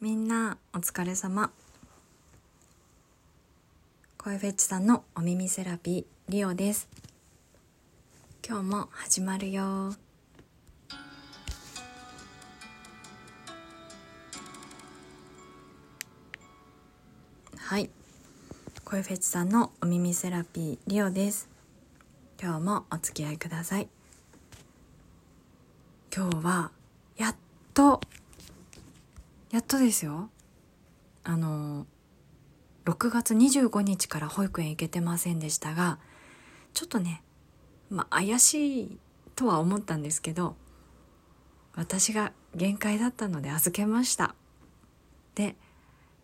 みんなお疲れ様。声フェチさんのお耳セラピーリオです。今日も始まるよ。はい。声フェチさんのお耳セラピーリオです。今日もお付き合いください。今日はやっとやっとですよ。あの6月25日から保育園行けてませんでしたがちょっとねまあ怪しいとは思ったんですけど私が限界だったので預けました。で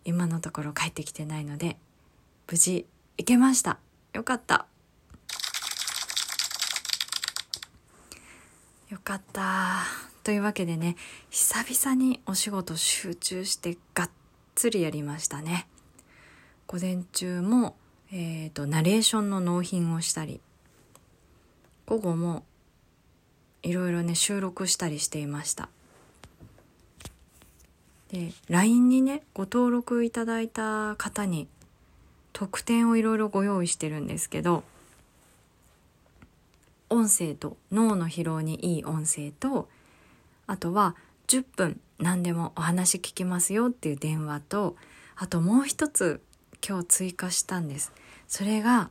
今のところ帰ってきてないので無事行けました。よかった。よかった。というわけでね久々にお仕事集中してがっつりやりましたね。午前中も、えーと、ナレーションの納品をしたり午後もいろいろね収録したりしていました。で LINE にねご登録いただいた方に特典をいろいろご用意してるんですけど音声と脳の疲労にいい音声とあとは10分何でもお話聞きますよっていう電話とあともう一つ今日追加したんです。それが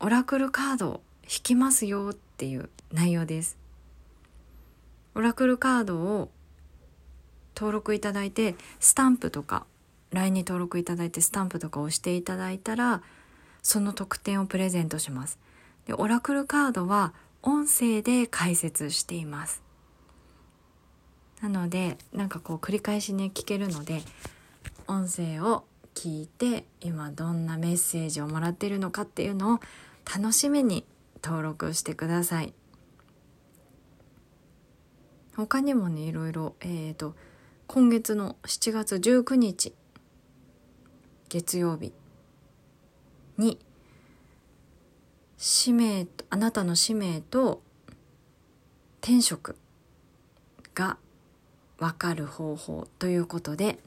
オラクルカードを引きますよっていう内容です。オラクルカードを登録いただいてスタンプとか LINE に登録いただいてスタンプとか押していただいたらその特典をプレゼントします。でオラクルカードは音声で解説しています。なのでなんかこう繰り返しね聞けるので音声を聞いて今どんなメッセージをもらっているのかっていうのを楽しみに登録してください。他にもねいろいろえっ、ー、と今月の7月19日月曜日に使命あなたの使命と転職が分かる方法ということで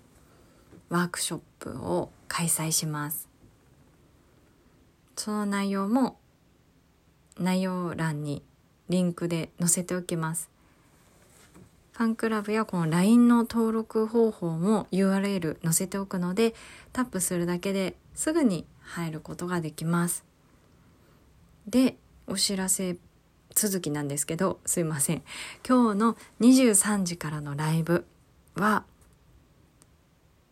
ワークショップを開催します。その内容も内容欄にリンクで載せておきます。ファンクラブやこの LINE の登録方法も URL 載せておくのでタップするだけですぐに入ることができます。でお知らせ続きなんですけどすいません。今日の23時からのライブは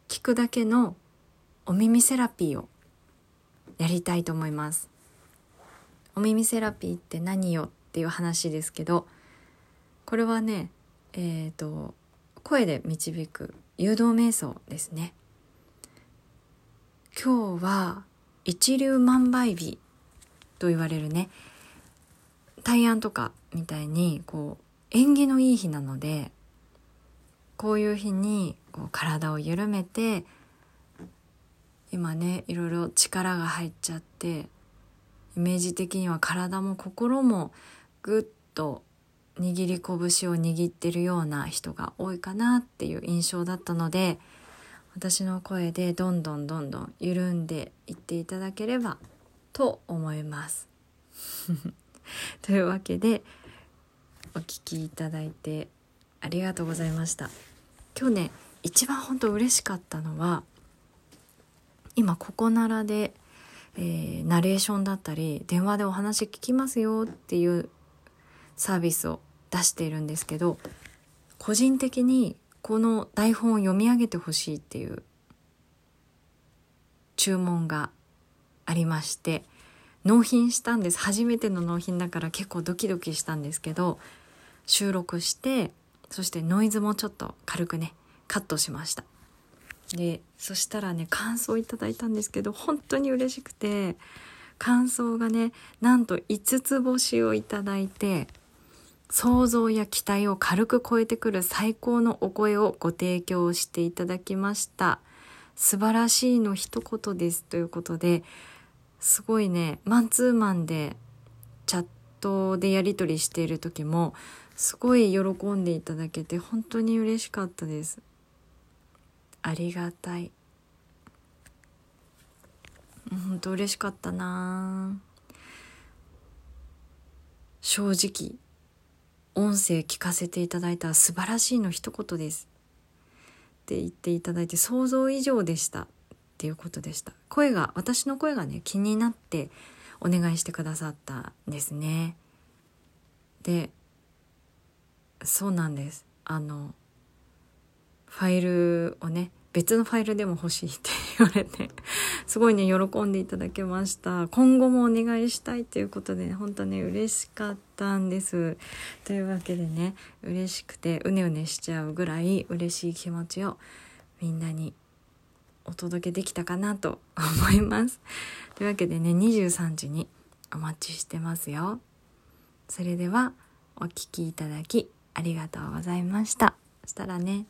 聞くだけのお耳セラピーをやりたいと思います。お耳セラピーって何よっていう話ですけどこれはねえっ、ー、と声で導く誘導瞑想ですね。今日は一粒万倍日。と言われるね大安とかみたいにこう縁起のいい日なのでこういう日にこう体を緩めて今ねいろいろ力が入っちゃってイメージ的には体も心もぐっと握り拳を握ってるような人が多いかなっていう印象だったので私の声でどんどんどんどん緩んでいっていただければと思います。というわけでお聴きいただいてありがとうございました。今日ね一番本当嬉しかったのは今ここならで、えー、ナレーションだったり電話でお話聞きますよっていうサービスを出しているんですけど個人的にこの台本を読み上げてほしいっていう注文がありまして納品したんです。初めての納品だから結構ドキドキしたんですけど収録してそしてノイズもちょっと軽くねカットしました。でそしたらね感想いただいたんですけど本当に嬉しくて感想がねなんと5つ星をいただいて想像や期待を軽く超えてくる最高のお声をご提供していただきました。素晴らしいの一言ですということですごいねマンツーマンでチャットでやり取りしている時もすごい喜んでいただけて本当に嬉しかったです。ありがたい。本当嬉しかったな。正直音声聞かせていただいた素晴らしいの一言です。って言っていただいて想像以上でした。っていうことでした。声が私の声がね気になってお願いしてくださったんですね。でそうなんです。あのファイルをね別のファイルでも欲しいって言われてすごいね喜んでいただけました。今後もお願いしたいということで、ね、本当ね嬉しかったんです。というわけでね嬉しくてうねうねしちゃうぐらい嬉しい気持ちをみんなにお届けできたかなと思います。というわけでね23時にお待ちしてますよ。それではお聴きいただきありがとうございました。そしたらね。